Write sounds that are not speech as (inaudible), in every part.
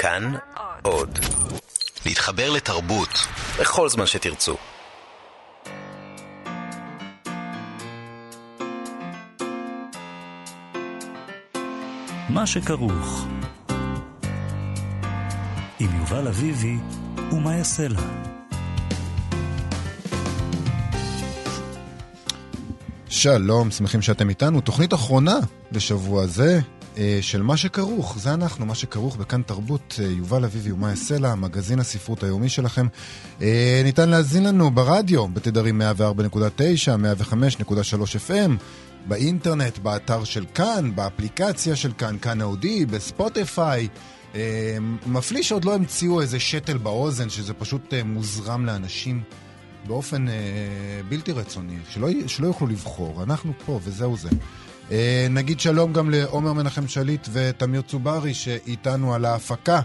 כאן עוד. להתחבר לתרבות בכל זמן שתרצו. מה שכרוך עם יובל אביבי ומה יעשה לה. שלום, שמחים שאתם איתנו. תוכנית אחרונה לשבוע זה של מה שכרוך, זה אנחנו, מה שכרוך בכאן תרבות, אה, יובל אביבי ומאיה סלע, מגזין הספרות היומי שלכם. אה, ניתן להאזין לנו ברדיו, בתדרים 104.9, 105.3 FM, באינטרנט, באתר של כאן, באפליקציה של כאן, כאן אודי, בספוטיפיי. מפליא שעוד לא המציאו איזה שתל באוזן, שזה פשוט מוזרם לאנשים באופן בלתי רצוני, שלא, שלא יוכלו לבחור. אנחנו פה וזהו זה. אה, נגיד שלום גם לעומר מנחם שליט ותמיר צוברי שאיתנו על ההפקה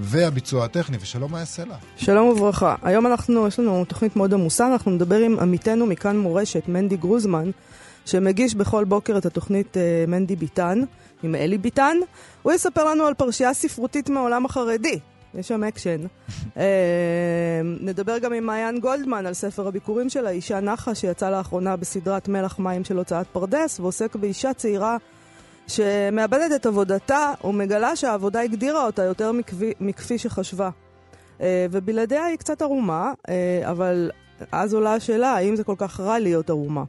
והביצוע הטכני, ושלום מאיה סלע. שלום וברכה. היום אנחנו, יש לנו תוכנית מאוד עמוסה, אנחנו נדבר עם עמיתנו מכאן מורשת, מנדי גרוזמן, שמגיש בכל בוקר את התוכנית אה, מנדי ביטן, עם אלי ביטן. הוא יספר לנו על פרשייה ספרותית מהעולם החרדי. יש שם אקשן. (laughs) אה, נדבר גם עם מעיין גולדמן על ספר הביקורים שלה, אישה נחה, שיצא לאחרונה בסדרת מלח מים של הוצאת פרדס, ועוסק באישה צעירה שמאבדת את עבודתה ומגלה שהעבודה הגדירה אותה יותר מכפי, מכפי שחשבה. אה, ובלעדיה היא קצת ערומה, אה, אבל אז עולה השאלה, האם זה כל כך רע להיות ערומה?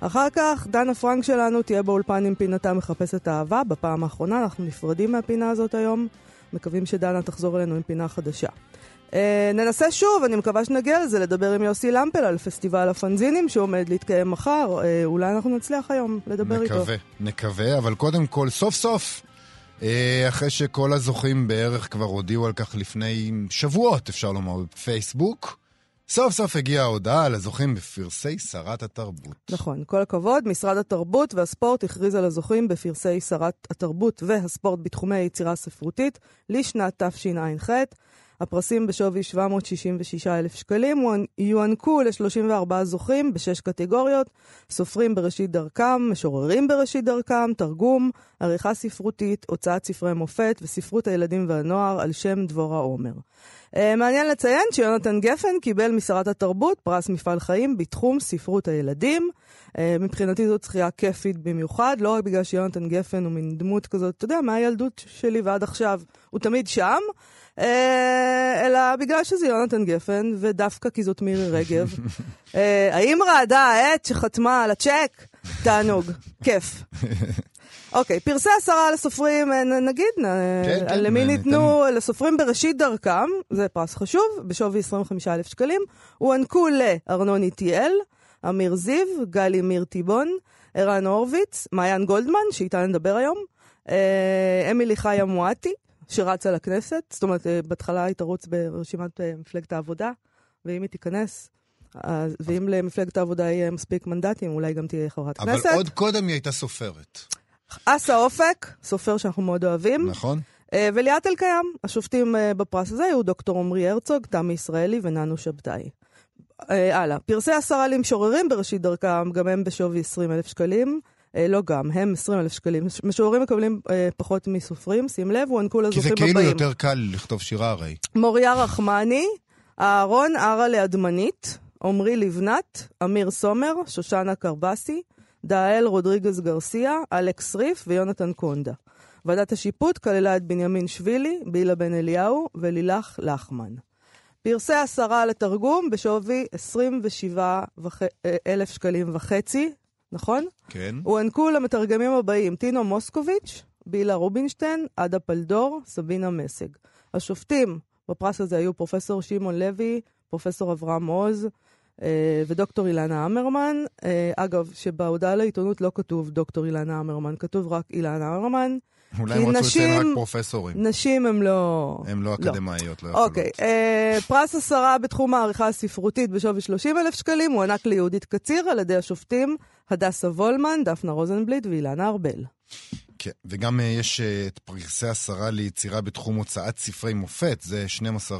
אחר כך, דנה פרנק שלנו תהיה באולפן עם פינתה מחפשת אהבה. בפעם האחרונה אנחנו נפרדים מהפינה הזאת היום. מקווים שדנה תחזור אלינו עם פינה חדשה. Uh, ננסה שוב, אני מקווה שנגיע לזה, לדבר עם יוסי למפל על פסטיבל הפנזינים שעומד להתקיים מחר. Uh, אולי אנחנו נצליח היום לדבר נקווה, איתו. נקווה, נקווה, אבל קודם כל, סוף סוף, uh, אחרי שכל הזוכים בערך כבר הודיעו על כך לפני שבועות, אפשר לומר, בפייסבוק, סוף סוף הגיעה ההודעה לזוכים בפרסי שרת התרבות. נכון, כל הכבוד. משרד התרבות והספורט הכריז על הזוכים בפרסי שרת התרבות והספורט בתחומי היצירה הספרותית לשנת תשע"ח. הפרסים בשווי 766,000 שקלים יוענקו ל-34 זוכים בשש קטגוריות, סופרים בראשית דרכם, משוררים בראשית דרכם, תרגום, עריכה ספרותית, הוצאת ספרי מופת וספרות הילדים והנוער על שם דבורה עומר. Uh, מעניין לציין שיונתן גפן קיבל משרת התרבות פרס מפעל חיים בתחום ספרות הילדים. Uh, מבחינתי זו זכייה כיפית במיוחד, לא רק בגלל שיונתן גפן הוא מין דמות כזאת, אתה יודע, מהילדות שלי ועד עכשיו, הוא תמיד שם. אה, אלא בגלל שזה יונתן גפן, ודווקא כי זאת מירי רגב. (laughs) אה, האם רעדה העט שחתמה על הצ'ק? תענוג, כיף. אוקיי, פרסי עשרה לסופרים, אה, נגיד, כן, כן, למי ניתנו לסופרים בראשית דרכם, זה פרס חשוב, בשווי 25,000 שקלים, הוענקו לארנון איטיאל, אמיר זיו, גלי מיר טיבון, ערן הורוביץ, מעיין גולדמן, שאיתה נדבר היום, אמילי חיה מואטי, שרצה לכנסת, זאת אומרת, אה, בהתחלה היא תרוץ ברשימת אה, מפלגת העבודה, ואם היא תיכנס, אז, ואם למפלגת העבודה יהיה מספיק מנדטים, אולי גם תהיה חברת אבל כנסת. אבל עוד קודם היא הייתה סופרת. אסא אופק, סופר שאנחנו מאוד אוהבים. נכון. אה, וליאת אלקיים, השופטים בפרס הזה היו דוקטור עמרי הרצוג, תמי ישראלי וננו שבתאי. הלאה, פרסי עשרה למשוררים בראשית דרכם, גם הם בשווי 20 אלף שקלים. אה, לא גם, הם 20 אלף שקלים. משוררים מקבלים אה, פחות מסופרים, שים לב, הוענקו לזוכים הבאים. כי זה כאילו יותר קל לכתוב שירה הרי. מוריה רחמני, אהרון ערה לאדמנית, עמרי לבנת, אמיר סומר, שושנה קרבסי, דאל רודריגז גרסיה, אלכס ריף ויונתן קונדה. ועדת השיפוט כללה את בנימין שבילי, בילה בן אליהו ולילך לחמן. פרסי עשרה לתרגום בשווי 27 אה, אלף שקלים וחצי, נכון? כן. הוענקו למתרגמים הבאים, טינו מוסקוביץ', בילה רובינשטיין, עדה פלדור, סבינה מסג. השופטים בפרס הזה היו פרופסור שמעון לוי, פרופסור אברהם עוז אה, ודוקטור אילנה אמרמן. אה, אגב, שבהודעה לעיתונות לא כתוב דוקטור אילנה אמרמן, כתוב רק אילנה אמרמן. אולי הם רצו לציין רק פרופסורים. נשים הם לא... הם לא, לא. אקדמאיות, לא, לא אוקיי, אה, פרס עשרה בתחום העריכה הספרותית בשווי 30 אלף שקלים הוענק ליהודית קציר על ידי השופטים הדסה וולמן, דפנה רוזנבליט ואילנה ארבל. כן, וגם uh, יש uh, את פרסי עשרה ליצירה בתחום הוצאת ספרי מופת, זה 12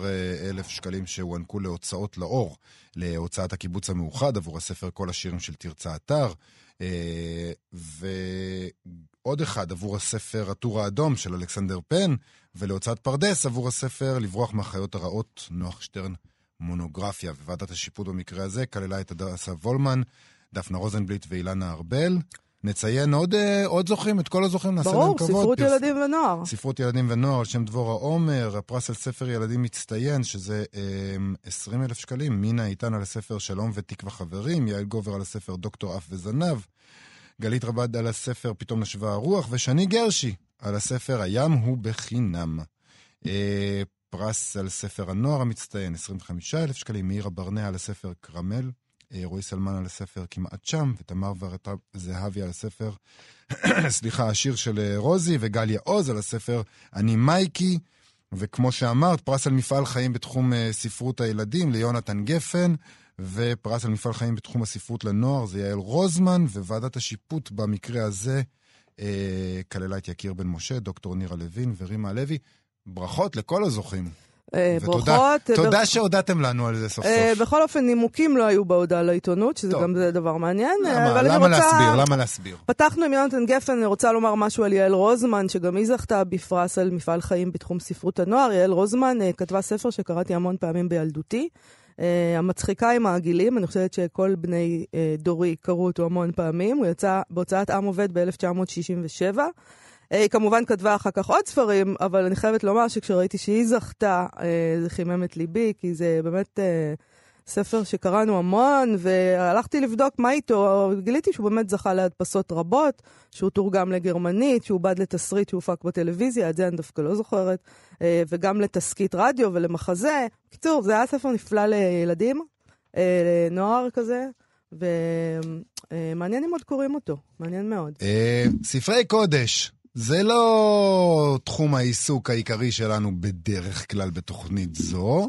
אלף שקלים שהוענקו להוצאות לאור, להוצאת הקיבוץ המאוחד עבור הספר כל השירים של תרצה אתר, uh, ועוד אחד עבור הספר הטור האדום של אלכסנדר פן, ולהוצאת פרדס עבור הספר לברוח מהחיות הרעות, נוח שטרן מונוגרפיה. וועדת השיפוט במקרה הזה כללה את הדסה וולמן, דפנה רוזנבליט ואילנה ארבל. נציין עוד, אה, עוד זוכים, את כל הזוכים נעשה להם ברור, כבוד. ספרות פרס- ילדים ונוער. ספרות ילדים ונוער על שם דבורה עומר, הפרס על ספר ילדים מצטיין, שזה אה, 20 אלף שקלים, מינה איתן על הספר שלום ותקווה חברים, יעל גובר על הספר דוקטור אף וזנב, גלית רבד על הספר פתאום נשבה הרוח, ושני גרשי על הספר הים הוא בחינם. אה, פרס על ספר הנוער המצטיין, 25 אלף שקלים, מאירה ברנע על הספר קרמל, אה, רועי סלמן על הספר כמעט שם, ותמר זהבי על הספר (clears throat) סליחה, השיר של אה, רוזי וגליה עוז על הספר אני מייקי, וכמו שאמרת, פרס על מפעל חיים בתחום ספרות הילדים ליונתן גפן, ופרס על מפעל חיים בתחום הספרות לנוער זה יעל רוזמן, וועדת השיפוט במקרה הזה אה, כללה את יקיר בן משה, דוקטור נירה לוין ורימה לוי. ברכות לכל הזוכים. אה, ברכות. תודה שהודעתם לנו על זה סוף אה, סוף. בכל אופן, נימוקים לא היו בהודעה לעיתונות, שזה. גם דבר מעניין. למה? להסביר? למה להסביר? פתחנו עם יונתן גפן, אני רוצה לומר משהו על יעל רוזמן, שגם היא זכתה בפרס על מפעל חיים בתחום ספרות הנוער. יעל רוזמן אה, כתבה ספר שקראתי המון פעמים בילדותי. אה, המצחיקה עם העגילים, אני חושבת שכל בני אה, דורי קראו אותו המון פעמים. הוא יצא בהוצאת עם עובד ב-1967. אה, היא כמובן כתבה אחר כך עוד ספרים, אבל אני חייבת לומר שכשראיתי שהיא זכתה, זה חימם את ליבי, כי זה באמת ספר שקראנו המון, והלכתי לבדוק מה איתו, גיליתי שהוא באמת זכה להדפסות רבות, שהוא תורגם לגרמנית, שהוא עובד לתסריט שהופק בטלוויזיה, את זה אני דווקא לא זוכרת, אה, וגם לתסכית רדיו ולמחזה. בקיצור, זה היה ספר נפלא לילדים, אה, לנוער כזה, ומעניין אם עוד קוראים אותו, מעניין מאוד. אה, ספרי קודש, זה לא תחום העיסוק העיקרי שלנו בדרך כלל בתוכנית זו.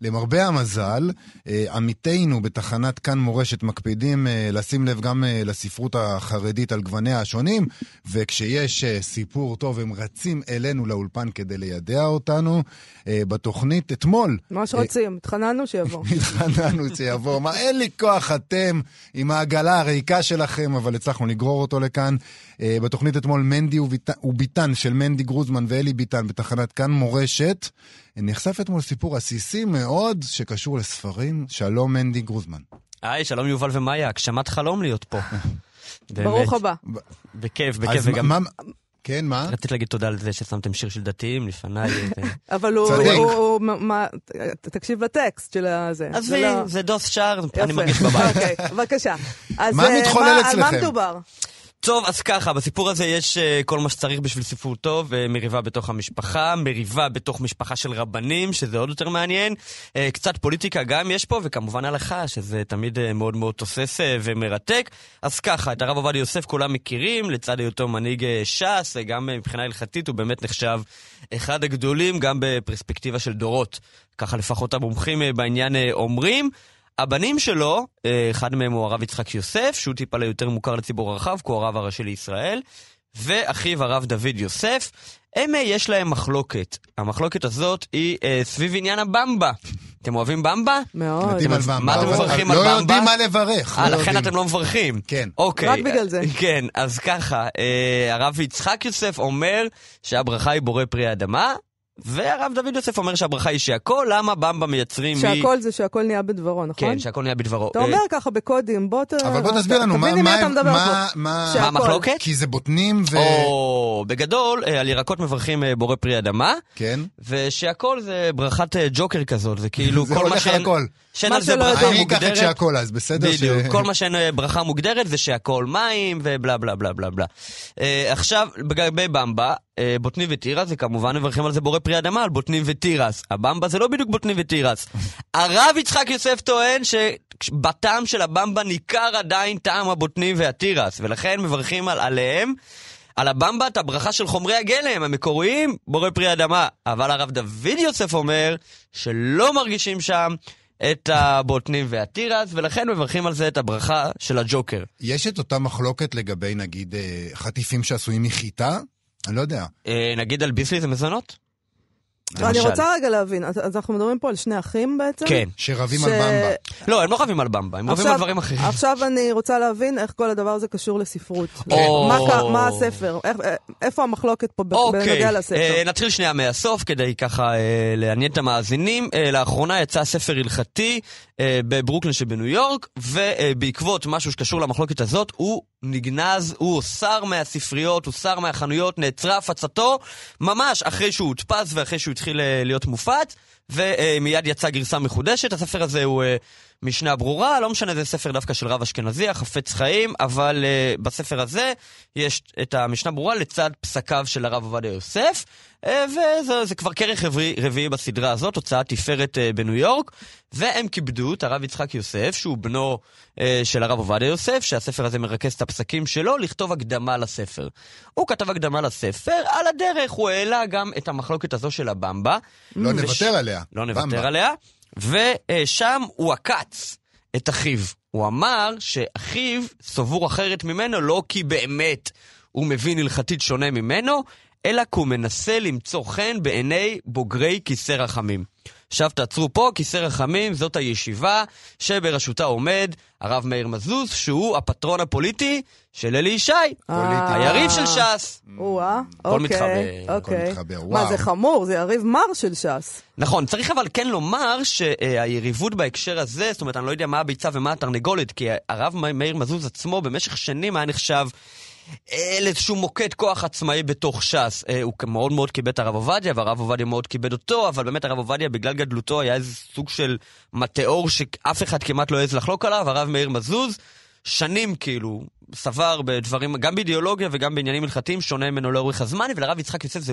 למרבה המזל, אה, עמיתינו בתחנת כאן מורשת מקפידים אה, לשים לב גם אה, לספרות החרדית על גווניה השונים, וכשיש סיפור טוב הם רצים אלינו לאולפן כדי לידע אותנו. בתוכנית אתמול ממש אה, רוצים, התחננו שיבוא. (laughs) התחננו שיבוא, מה אין לי כוח אתם עם העגלה הריקה שלכם, אבל הצלחנו לגרור אותו לכאן. בתוכנית אתמול מנדי וביט- וביטן של מנדי גרוזמן ואלי ביטן בתחנת כאן מורשת. נחשף אתמול סיפור עסיסי מאוד שקשור לספרים. שלום מנדי גרוזמן. היי, שלום יובל ומאיה, הגשמת חלום להיות פה. (laughs) באמת. ברוך הבא. בכיף, בכיף, וגם מה... כן, מה? רציתי להגיד תודה על זה ששמתם שיר של דתיים לפניי. (laughs) אבל הוא, תקשיב לטקסט של הזה. זה עזבי, לא- זה דוס שר, אני. מרגיש בבית. (laughs) אוקיי, בבקשה. אז מה אה, מתחולל על מה אצלכם? מדובר? טוב, אז ככה, בסיפור הזה יש אה, כל מה שצריך בשביל סיפור טוב, אה, מריבה בתוך המשפחה, מריבה בתוך משפחה של רבנים, שזה עוד יותר מעניין, אה, קצת פוליטיקה גם יש פה, וכמובן הלכה, שזה תמיד אה, מאוד מאוד תוסס אה, ומרתק. אז ככה, את הרב עובדיה יוסף כולם מכירים, לצד היותו מנהיג אה, ש"ס, אה, גם אה, מבחינה הלכתית הוא באמת נחשב אחד הגדולים, גם בפרספקטיבה של דורות. ככה לפחות המומחים אה, בעניין אה, אומרים. הבנים שלו, אה, אחד מהם הוא הרב יצחק יוסף, שהוא טיפה יותר מוכר לציבור הרחב, כי הוא הרב הראשי לישראל, ואחיו הרב דוד יוסף, הם אה, יש להם מחלוקת. המחלוקת הזאת היא אה, סביב עניין הבמבה. אתם אוהבים במבה? מאוד. על אז במבה. מה אתם מברכים לא על במבה? יודעים מה לברך. אה, לא לכן יודעים. אתם לא מברכים. כן. אוקיי. רק בגלל זה. (laughs) כן, אז ככה, אה, הרב יצחק יוסף אומר שהברכה היא בורא פרי האדמה, והרב דוד יוסף אומר שהברכה היא שהכל, למה במבה מייצרים מ... שהכל זה שהכל נהיה בדברו, נכון? כן, שהכל נהיה בדברו. אתה אה, אומר ככה בקודים, בוא ת... אבל בוא תסביר לנו, מה- מה- מה-. מה- שהכל. מה המחלוקת? כי זה בוטנים ו... או, בגדול, אה, על ירקות מברכים אה, בורא פרי אדמה, כן. ושהכל זה ברכת ג'וקר כזאת, זה כאילו (laughs) זה כל מה הולך על שאין... הכל. שאין על זה ברכה יודעים. אני אקח את מוגדרת. שהכל אז, בסדר? ש- בדיוק, כל מה שאין ברכה מוגדרת זה שהכל מים ובלה בלה בלה בלה בלה. עכשיו, לגבי במבה, אה, בוטני ותירס, זה כמובן מברכים על זה בורא פרי אדמה, על בוטני ותירס. הבמבה זה לא בדיוק בוטני ותירס. (laughs) הרב יצחק יוסף טוען שבטעם של הבמבה ניכר עדיין טעם הבוטני והתירס, ולכן מברכים על, עליהם. על הבמבה את הברכה של חומרי הגלם המקוריים, בורא פרי אדמה. אבל הרב דוד יוסף אומר שלא מרגישים שם את הבוטנים והתירס, ולכן מברכים על זה את הברכה של הג'וקר. יש את אותה מחלוקת לגבי, נגיד, אה, חטיפים שעשויים מחיטה? אני לא יודע. אה, נגיד על ביסלי זה מזונות? אני. רוצה רגע להבין, אז אז אנחנו מדברים פה על שני אחים בעצם? כן. שרבים על במבה. לא, הם לא רבים על במבה, הם רבים על דברים אחרים. עכשיו אני רוצה להבין איך כל הדבר הזה קשור לספרות. מה הספר? איך- איפה המחלוקת פה בנוגע לספר? אה, נתחיל שנייה מהסוף כדי ככה אה, לעניין את המאזינים. לאחרונה יצא ספר הלכתי בברוקלין שבניו יורק, ובעקבות משהו שקשור למחלוקת הזאת, הוא נגנז, הוא הוסר מהספריות, הוסר מהחנויות, נעצרה הפצתו, ממש אחרי שהוא הודפס ואחרי שהוא התחיל אה, להיות מופץ, ומיד יצאה גרסה מחודשת. הספר הזה הוא אה, משנה ברורה, לא משנה, זה ספר דווקא של רב אשכנזי, החפץ חיים, אבל uh, בספר הזה יש את המשנה ברורה לצד פסקיו של הרב עובדיה יוסף, uh, וזה זה כבר כרך רביעי, בסדרה הזאת, הוצאת תפארת בניו יורק, והם כיבדו את הרב יצחק יוסף, שהוא בנו של הרב עובדיה יוסף, שהספר הזה מרכז את הפסקים שלו, לכתוב הקדמה לספר. הוא כתב הקדמה לספר, על הדרך הוא העלה גם את המחלוקת הזו של הבמבה. לא וש- נוותר עליה. לא נוותר במבה. עליה. ושם הוא עקץ את אחיו. הוא אמר שאחיו סבור אחרת ממנו לא כי באמת הוא מבין הלכתית שונה ממנו, אלא כי הוא מנסה למצוא חן בעיני בוגרי כיסא רחמים. עכשיו תעצרו פה, כיסא רחמים זאת הישיבה שבראשותה עומד הרב מאיר מזוז, שהוא הפטרון הפוליטי של אלי ישי, אה. היריב של ש"ס. או-אה, הכל אוקיי, אוקיי. מתחבר, מה. זה חמור, זה יריב מר של ש"ס. נכון, צריך אבל כן לומר שהיריבות בהקשר הזה, זאת אומרת, אני לא יודע מה הביצה ומה התרנגולת, כי הרב מאיר מזוז עצמו במשך שנים היה נחשב אה, לאיזשהו מוקד כוח עצמאי בתוך ש"ס. אה, הוא מאוד מאוד כיבד את הרב עובדיה, והרב עובדיה מאוד כיבד אותו, אבל באמת הרב עובדיה, בגלל גדלותו, היה איזה סוג של מטאור שאף אחד כמעט לא העז לחלוק עליו, הרב מאיר מזוז. שנים כאילו, סבר בדברים, גם באידיאולוגיה וגם בעניינים הלכתיים, שונה ממנו לאורך הזמן, ולרב יצחק יוסף זה,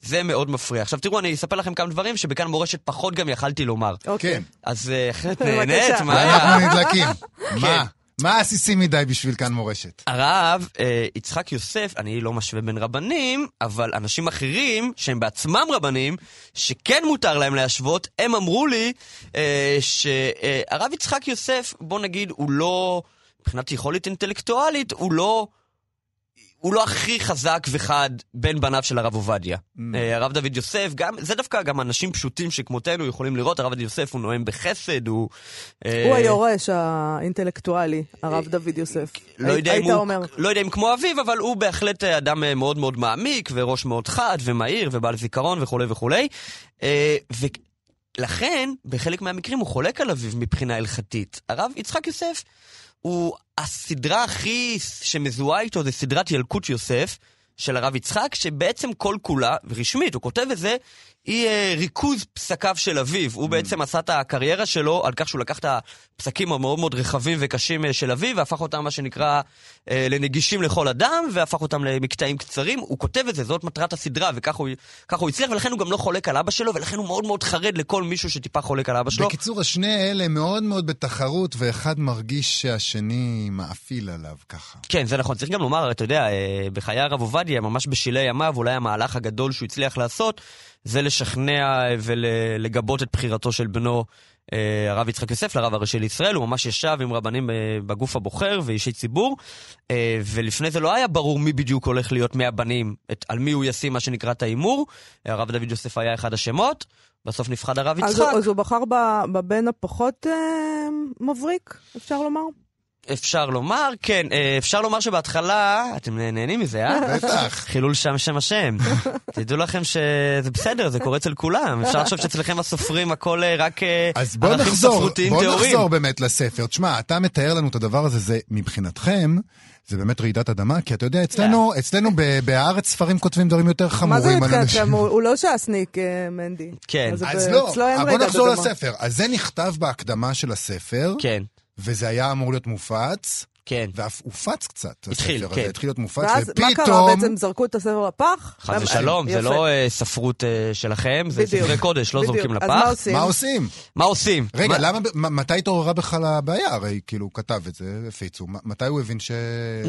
זה מאוד מפריע. עכשיו תראו, אני אספר לכם כמה דברים שבכאן מורשת פחות גם יכלתי לומר. אוקיי. כן. אז אה, (laughs) אחרת. נהנית, מה אנחנו היה? (laughs) נדלקים. כן. מה? מה עסיסי מדי בשביל כאן מורשת? הרב אה, יצחק יוסף, אני לא משווה בין רבנים, אבל אנשים אחרים, שהם בעצמם רבנים, שכן מותר להם להשוות, הם אמרו לי אה, שהרב יצחק יוסף, בוא נגיד, הוא לא, מבחינת יכולת אינטלקטואלית, הוא לא... הוא לא הכי חזק וחד בין בניו של הרב עובדיה. אה, הרב דוד יוסף, גם, זה דווקא גם אנשים פשוטים שכמותנו יכולים לראות, הרב דוד יוסף הוא נואם בחסד, הוא... אה, הוא היורש האינטלקטואלי, הרב דוד יוסף. לא יודע, היית הוא, אומר. לא יודע אם כמו אביו, אבל הוא בהחלט אה, אדם אה, מאוד מאוד מעמיק, וראש מאוד חד, ומהיר, ובעל זיכרון וכולי וכולי. אה, ולכן, בחלק מהמקרים הוא חולק על אביו מבחינה הלכתית. הרב יצחק יוסף הוא הסדרה הכי שמזוהה איתו, זה סדרת ילקוט יוסף. של הרב יצחק, שבעצם כל כולה, ורשמית, הוא כותב את זה, היא אה, ריכוז פסקיו של אביו. הוא בעצם עשה את הקריירה שלו על כך שהוא לקח את הפסקים המאוד מאוד רחבים וקשים אה, של אביו, והפך אותם, מה שנקרא, אה, לנגישים לכל אדם, והפך אותם למקטעים קצרים. הוא כותב את זה, זאת מטרת הסדרה, וככה הוא, הוא הצליח, ולכן הוא גם לא חולק על אבא שלו, ולכן הוא מאוד מאוד חרד לכל מישהו שטיפה חולק על אבא שלו. בקיצור, השני האלה מאוד מאוד בתחרות, ואחד מרגיש שהשני מאפיל עליו ככה. כן, זה נכון. צריך גם לומר, אתה יודע, בחיי הרב עובדיה, ממש בשלהי ימיו, אולי המהלך הגדול שהוא הצליח לעשות, זה לשכנע ולגבות את בחירתו של בנו, אה, הרב יצחק יוסף, לרב הראשי לישראל. הוא ממש ישב עם רבנים אה, בגוף הבוחר ואישי ציבור, אה, ולפני זה לא היה ברור מי בדיוק הולך להיות מהבנים, את, על מי הוא ישים מה שנקרא את ההימור. הרב דוד יוסף היה אחד השמות, בסוף נבחר הרב אז יצחק. הוא- אז הוא בחר בבן הפחות אה, מבריק, אפשר לומר? אפשר לומר, כן, אה, אפשר לומר שבהתחלה, אתם נהנים מזה, אה? בטח. חילול שם שם השם. (laughs) תדעו לכם שזה בסדר, זה קורה אצל כולם. אפשר לחשוב שאצלכם הסופרים הכל אה, רק אז בוא ערכים נחזור, ספרותיים בוא טהורים. נחזור באמת לספר. תשמע, אתה מתאר לנו את הדבר הזה, זה מבחינתכם, זה באמת רעידת אדמה, כי אתה יודע, אצלנו, אצלנו ב- בהארץ ספרים כותבים דברים יותר מה זה חמורים על? אנשים. הוא הוא לא ש"סניק, אה, מנדי. כן. אז אז ב- לא, בוא נחזור. לספר. אז זה נכתב בהקדמה של הספר, כן, וזה היה אמור להיות מופץ, כן. ואף הופץ קצת, התחיל, הספר כן. התחיל להיות מופץ, ואז מה קרה? ופתאום... בעצם זרקו את הספר לפח? חס ושלום, זה. לא אה, ספרות אה, שלכם, זה בדיוק. ספרי קודש, לא בדיוק. זורקים אז לפח. מה עושים? מה עושים? מה עושים? רגע, מה- למה, מ- מתי התעוררה בכלל הבעיה? הרי כאילו, הוא כתב את זה, הפיצו, מתי הוא הבין ש...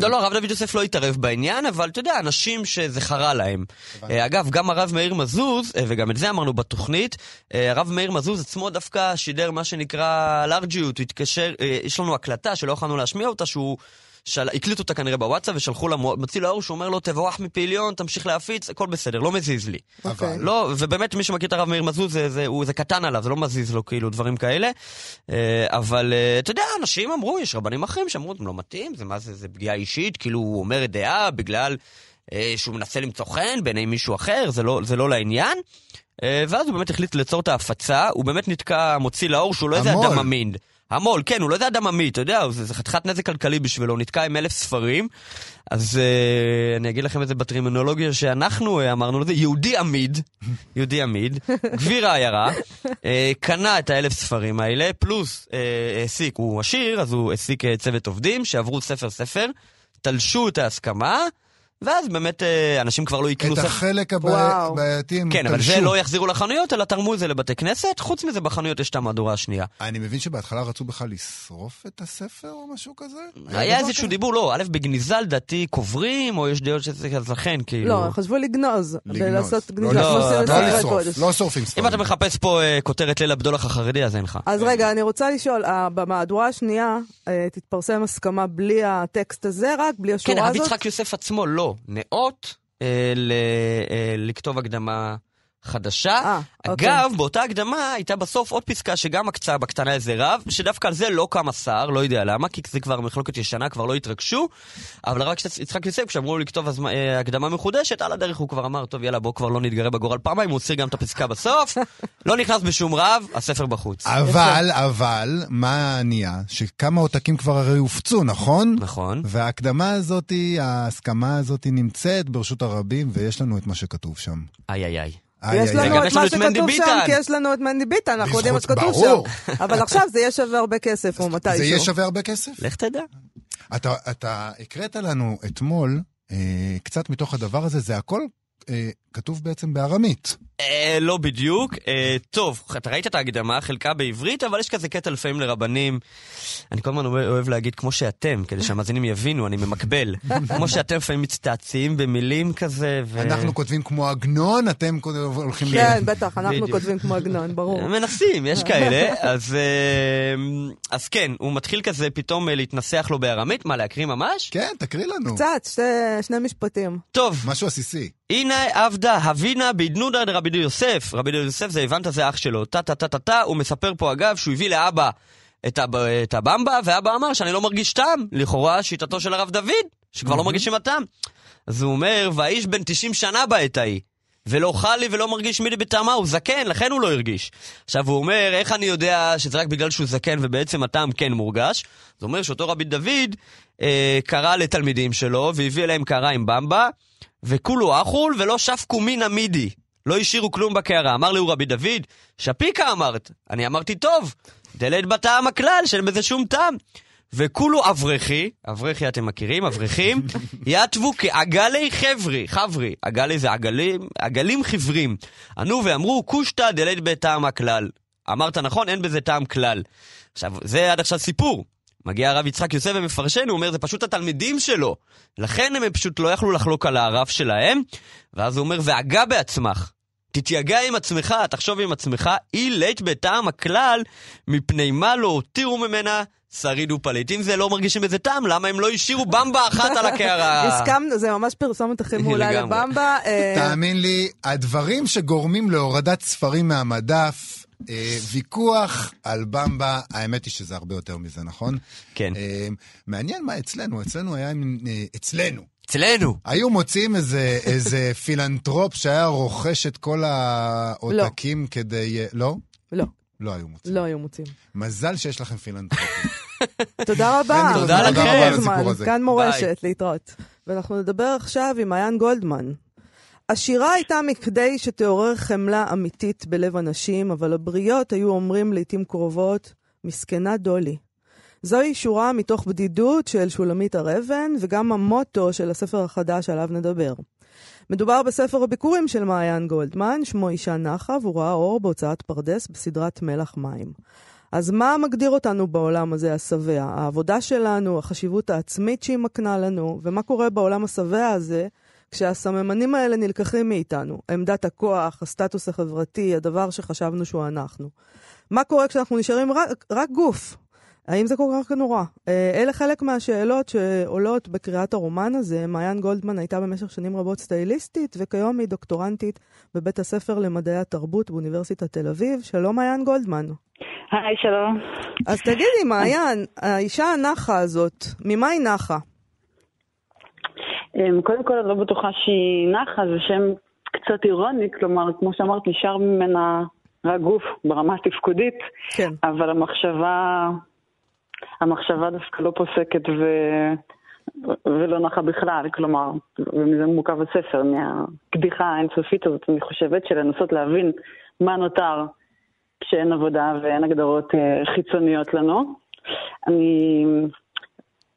לא, לא, הרב דוד יוסף לא התערב בעניין, אבל אתה יודע, אנשים שזה חרה להם. אה, אגב, גם הרב מאיר מזוז, וגם את זה אמרנו בתוכנית, הרב מאיר מזוז עצמו דווקא שידר מה שנקרא לארג'יות, התקשר, יש לנו הקלטה שלא יכולנו להשמיע אותה, שהוא של... הקליטו אותה כנראה בוואטסאפ ושלחו למוציא לאור שהוא אומר לו, תבואח מפעיליון, תמשיך להפיץ, הכל בסדר, לא מזיז לי. אבל... לא, ובאמת מי שמכיר את הרב מאיר מזוז, זה, זה, הוא, זה קטן עליו, זה לא מזיז לו כאילו דברים כאלה. אה, אבל אה, אתה יודע, אנשים אמרו, יש רבנים אחרים שאמרו, זה לא מתאים, זה מה זה, זה פגיעה אישית, כאילו הוא אומר דעה בגלל אה, שהוא מנסה למצוא חן בעיני מישהו אחר, זה לא, זה לא לעניין. ואז הוא באמת החליט ליצור את ההפצה, הוא באמת נתקע, מוציא לאור שהוא לא איזה המו"ל. אדם אמין. המו"ל, כן, הוא לא איזה אדם אמין, אתה יודע, זה, זה חתיכת נזק כלכלי בשבילו, הוא נתקע עם אלף ספרים. אז אה, אני אגיד לכם את זה בטרימינולוגיה שאנחנו אה, אמרנו לזה, יהודי עמיד, (laughs) יהודי עמיד, גביר העיירה, אה, קנה את האלף ספרים האלה, פלוס אה, העסיק, הוא עשיר, אז הוא העסיק אה, צוות עובדים שעברו ספר ספר, תלשו את ההסכמה, ואז באמת אה, אנשים כבר לא יקנו את ספר. החלק. הבעייתי הם כן, אבל זה. לא יחזירו לחנויות, אלא תרמו את זה לבתי כנסת. חוץ מזה, בחנויות יש את המהדורה השנייה. אני מבין שבהתחלה רצו בכלל לשרוף את הספר או משהו כזה? היה איזשהו כזה? דיבור, לא, א', בגניזה לדעתי קוברים, או יש דעות שזה אז לכן, כאילו... לא, חשבו לגנוז. לגנוז. ולעשות לא גניזה. שעושים לא בספרי לשרוף. לא שורפים ספרים. אם אתה מחפש פה אה, כותרת ליל הבדולח החרדי, אז אין לך. אז רגע, אני רוצה לשאול, אה, במהדורה השנייה תתפרסם הסכמה בלי הטקסט הזה רק, בלי כן, השורה הרב הזאת? יצחק יוסף עצמו לא. נאות אה, אה, לכתוב הקדמה חדשה. אה, אוקיי. אגב, באותה הקדמה הייתה בסוף עוד פסקה שגם הקצה בקטנה איזה רב, שדווקא על זה לא קם השר, לא יודע למה, כי זה כבר מחלוקת ישנה, כבר לא התרגשו, אבל הרב יצחק יוסף, כשאמרו לו לכתוב הזמ- אה, הקדמה מחודשת, על הדרך הוא כבר אמר, טוב יאללה בוא כבר לא נתגרה בגורל פעמיים, הוא הוציא גם את הפסקה בסוף, (laughs) לא נכנס בשום רב, הספר בחוץ. אבל, אבל, מה נהיה? שכמה עותקים כבר הרי הופצו, נכון? נכון. וההקדמה הזאת, ההסכמה הזאת נמצאת ברשות הרבים, ויש לנו את מה שכתוב שם. איי איי איי. יש לנו את מה שכתוב שם. כי יש לנו את מנדי ביטן, אנחנו יודעים מה שכתוב. שם. אבל עכשיו זה יהיה שווה הרבה כסף, או (laughs) זה מתישהו. יהיה שווה הרבה כסף? לך תדע. אתה, אתה הקראת לנו אתמול אה, קצת מתוך הדבר הזה, זה הכל אה, כתוב בעצם בארמית. אה, לא בדיוק. אה, טוב, אתה ראית את ההקדמה, חלקה בעברית, אבל יש כזה קטע לפעמים לרבנים. אני כל הזמן אוהב להגיד כמו שאתם, כדי שהמאזינים יבינו, אני ממקבל. (laughs) כמו שאתם לפעמים מצטעצעים במילים כזה, ו... אנחנו כותבים כמו עגנון, אתם הולכים ל... כן, בטח, אנחנו בדיוק. כותבים כמו עגנון, ברור. מנסים, יש כאלה. (laughs) אז, אה, אז כן, הוא מתחיל כזה פתאום אה, להתנסח לו בארמית. מה, להקריא ממש? כן, תקריא לנו. קצת, שתי- שני משפטים. טוב, משהו עסיסי. הנה עבדה הבינה בעדנודה דרבי דו יוסף. רבי דו יוסף זה הבנת זה אח שלו. טה טה טה טה טה, הוא מספר פה אגב שהוא הביא לאבא את, הב... את הבמבה, ואבא אמר שאני לא מרגיש טעם. לכאורה שיטתו של הרב דוד, שכבר לא מרגישים הטעם. אז הוא אומר, והאיש בן 90 שנה בעת ההיא. ולא אכל לי ולא מרגיש מידי בטעמה, הוא זקן, לכן הוא לא הרגיש. עכשיו הוא אומר, איך אני יודע שזה רק בגלל שהוא זקן ובעצם הטעם כן מורגש? זה אומר שאותו רבי דוד אה, קרא לתלמידים שלו והביא אליהם קערה עם במבה, וכולו אכול ולא שפקו מן המידי. לא השאירו כלום בקערה. אמר לי הוא רבי דוד, שפיקה אמרת. אני אמרתי, טוב, דלת בטעם הכלל, שאין בזה שום טעם. וכולו אברכי, אברכי אתם מכירים, אברכים, (laughs) יתבו כעגלי חברי, חברי, עגלי זה עגלים, עגלים חיוורים. ענו ואמרו, קושטא דלית בטעם הכלל. אמרת נכון, אין בזה טעם כלל. עכשיו, זה עד עכשיו סיפור. מגיע הרב יצחק יוסף ומפרשן, הוא אומר, זה פשוט התלמידים שלו. לכן הם פשוט לא יכלו לחלוק על הרב שלהם. ואז הוא אומר, והגה בעצמך. תתייגע עם עצמך, תחשוב עם עצמך, אי לית בטעם הכלל, מפני מה לא הותירו ממנה שריד ופליט. אם זה לא מרגישים בזה טעם, למה הם לא השאירו במבה אחת על הקערה? (laughs) הסכמנו, זה ממש פרסומת הכי מעולה. לבמבה. תאמין לי, הדברים שגורמים להורדת ספרים מהמדף, ויכוח על במבה, האמת היא שזה הרבה יותר מזה, נכון? כן. אה, מעניין מה אצלנו, אצלנו היה, אה, אצלנו. אצלנו. היו מוצאים איזה, (laughs) איזה פילנטרופ שהיה רוכש את כל העותקים כדי... אה, לא? לא, לא היו מוצאים. לא היו מוצאים. מזל שיש לכם פילנטרופים. (laughs) תודה רבה. תודה היה לכם. לנו על זמן. הסיפור הזה. כאן מורשת, להתראות. ואנחנו נדבר עכשיו עם מעיין גולדמן. השירה הייתה מכדי שתעורר חמלה אמיתית בלב אנשים, אבל הבריות היו אומרים לעתים קרובות, מסכנה דולי. זוהי שורה מתוך בדידות של שולמית הר אבן, וגם המוטו של הספר החדש עליו נדבר. מדובר בספר הביקורים של מעיין גולדמן, שמו אישה נחה, והוא ראה אור בהוצאת פרדס בסדרת מלח מים. אז מה מגדיר אותנו בעולם הזה השבע? העבודה שלנו, החשיבות העצמית שהיא מקנה לנו, ומה קורה בעולם השבע הזה כשהסממנים האלה נלקחים מאיתנו? עמדת הכוח, הסטטוס החברתי, הדבר שחשבנו שהוא אנחנו. מה קורה כשאנחנו נשארים רק, רק גוף? האם זה כל כך נורא? אה, אלה חלק מהשאלות שעולות בקריאת הרומן הזה. מעיין גולדמן הייתה במשך שנים רבות סטייליסטית, וכיום היא דוקטורנטית בבית הספר למדעי התרבות באוניברסיטת תל אביב. שלום, מעיין גולדמן. היי, שלום. אז תגידי, מעיין, האישה הנחה הזאת, ממה היא נחה? אמ, קודם כל, אני לא בטוחה שהיא נחה, זה שם קצת אירוני, כלומר, כמו שאמרת, נשאר ממנה רק גוף ברמה התפקודית, כן. אבל המחשבה, המחשבה דווקא לא פוסקת ו... ולא נחה בכלל, כלומר, ומזה מורכב הספר, מהקדיחה האינסופית הזאת, אני חושבת, של לנסות להבין מה נותר כשאין עבודה ואין הגדרות אה, חיצוניות לנו. אני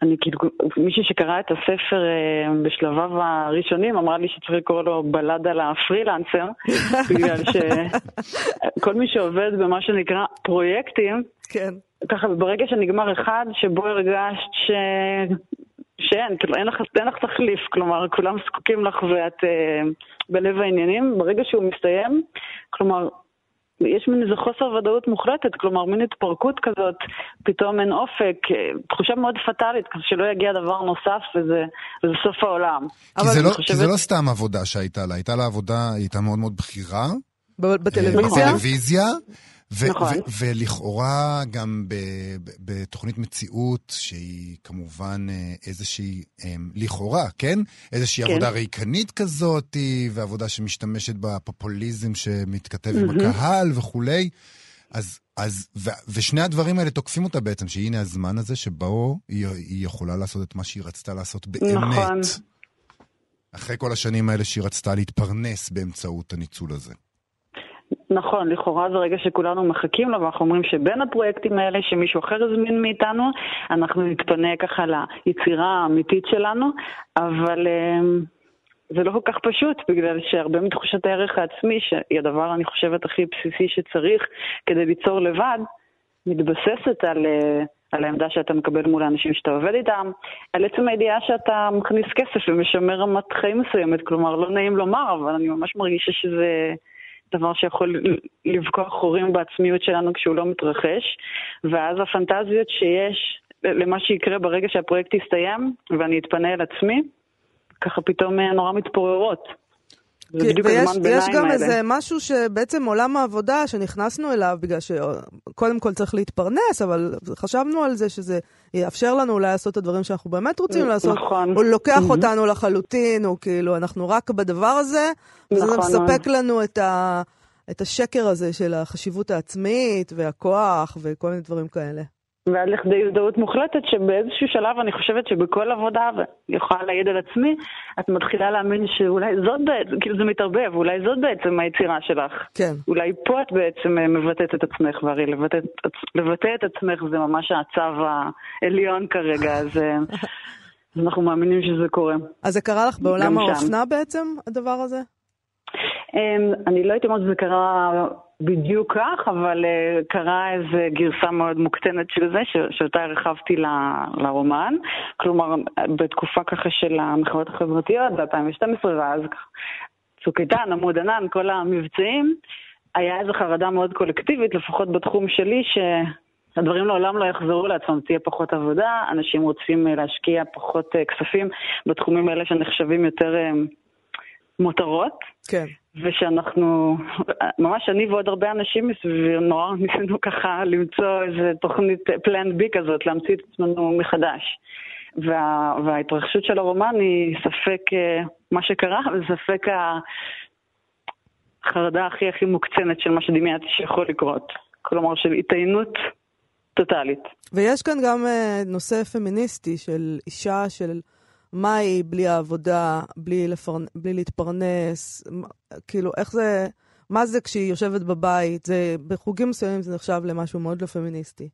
אני כאילו, מישהי שקרא את הספר אה, בשלביו הראשונים אמרה לי שצריך לקרוא לו בלד על הפרילנסר, (laughs) בגלל שכל מי שעובד במה שנקרא פרויקטים, כן. ככה ברגע שנגמר אחד שבו הרגשת ש... שאין, כאילו אין לך, אין לך תחליף, כלומר כולם זקוקים לך ואת uh, בלב העניינים, ברגע שהוא מסתיים, כלומר יש מין איזה חוסר ודאות מוחלטת, כלומר מין התפרקות כזאת, פתאום אין אופק, תחושה מאוד פטאלית, כזה שלא יגיע דבר נוסף וזה, וזה סוף העולם. כי זה, לא, חושבת... כי זה לא סתם עבודה שהייתה לה, הייתה לה עבודה, היא הייתה מאוד מאוד בכירה. בטלוויזיה? בטלוויזיה. ו- נכון. ו- ולכאורה גם בתוכנית מציאות, שהיא כמובן אה, איזושהי, אמ, לכאורה, כן? איזושהי כן. עבודה ריקנית כזאת, ועבודה שמשתמשת בפופוליזם שמתכתב mm-hmm. עם הקהל וכולי. אז, אז, ו- ושני הדברים האלה תוקפים אותה בעצם, שהנה הזמן הזה שבו היא, היא יכולה לעשות את מה שהיא רצתה לעשות באמת. נכון. אחרי כל השנים האלה שהיא רצתה להתפרנס באמצעות הניצול הזה. נכון, לכאורה זה רגע שכולנו מחכים לו, ואנחנו אומרים שבין הפרויקטים האלה שמישהו אחר הזמין מאיתנו, אנחנו נתפנה ככה ליצירה האמיתית שלנו, אבל אמ, זה לא כל כך פשוט, בגלל שהרבה מתחושת הערך העצמי, שהיא הדבר, אני חושבת, הכי בסיסי שצריך כדי ליצור לבד, מתבססת על, אה, על העמדה שאתה מקבל מול האנשים שאתה עובד איתם, על עצם הידיעה שאתה מכניס כסף ומשמר רמת חיים מסוימת, כלומר, לא נעים לומר, אבל אני ממש מרגישה שזה... דבר שיכול לבקוע חורים בעצמיות שלנו כשהוא לא מתרחש, ואז הפנטזיות שיש למה שיקרה ברגע שהפרויקט יסתיים ואני אתפנה אל עצמי, ככה פתאום אה, נורא מתפוררות. זה בדיוק ויש, הזמן ביניים האלה. יש גם איזה משהו שבעצם עולם העבודה שנכנסנו אליו, בגלל שקודם כל צריך להתפרנס, אבל חשבנו על זה שזה יאפשר לנו אולי לעשות את הדברים שאנחנו באמת רוצים לעשות. נכון. הוא לוקח mm-hmm. אותנו לחלוטין, הוא כאילו, אנחנו רק בדבר הזה, וזה נכון. מספק לנו את, ה, את השקר הזה של החשיבות העצמית והכוח וכל מיני דברים כאלה. ועד לכדי הזדהות מוחלטת שבאיזשהו שלב אני חושבת שבכל עבודה, ואני יכולה להעיד על עצמי, את מתחילה להאמין שאולי זאת בעצם, כאילו זה מתערבב, אולי זאת בעצם היצירה שלך. כן. אולי פה את בעצם אה, מבטאת את עצמך, והרי לבטא, לבטא את עצמך זה ממש הצו העליון כרגע, אז... אה, אנחנו מאמינים שזה קורה. אז זה קרה לך בעולם האופנה בעצם, הדבר הזה? אמ, אני לא הייתי אומרת שזה קרה בדיוק כך, אבל uh, קרה איזו גרסה מאוד מוקטנת של זה, ש- שאותה הרחבתי ל- לרומן. כלומר, בתקופה ככה של המחאות החברתיות, ב-2012, ואז צוק איתן, עמוד ענן, כל המבצעים, היה איזו חרדה מאוד קולקטיבית, לפחות בתחום שלי, שהדברים לעולם לא יחזרו לעצמם, תהיה פחות עבודה, אנשים רוצים אה, להשקיע פחות uh, כספים בתחומים האלה שנחשבים יותר uh, מותרות. כן. ושאנחנו, ממש אני ועוד הרבה אנשים מסביבי, נורא ניסינו ככה למצוא איזה תוכנית פלן בי כזאת, להמציא את עצמנו מחדש. וה, וההתרחשות של הרומן היא ספק אה, מה שקרה, (laughs) וספק החרדה הכי הכי מוקצנת של מה שדמיינתי שיכול לקרות. כלומר, של התעיינות טוטאלית. ויש כאן גם אה, נושא פמיניסטי של אישה, של... מה היא בלי העבודה, בלי, לפרנ... בלי להתפרנס, כאילו, איך זה, מה זה כשהיא יושבת בבית? זה, בחוגים מסוימים זה נחשב למשהו מאוד לא פמיניסטי.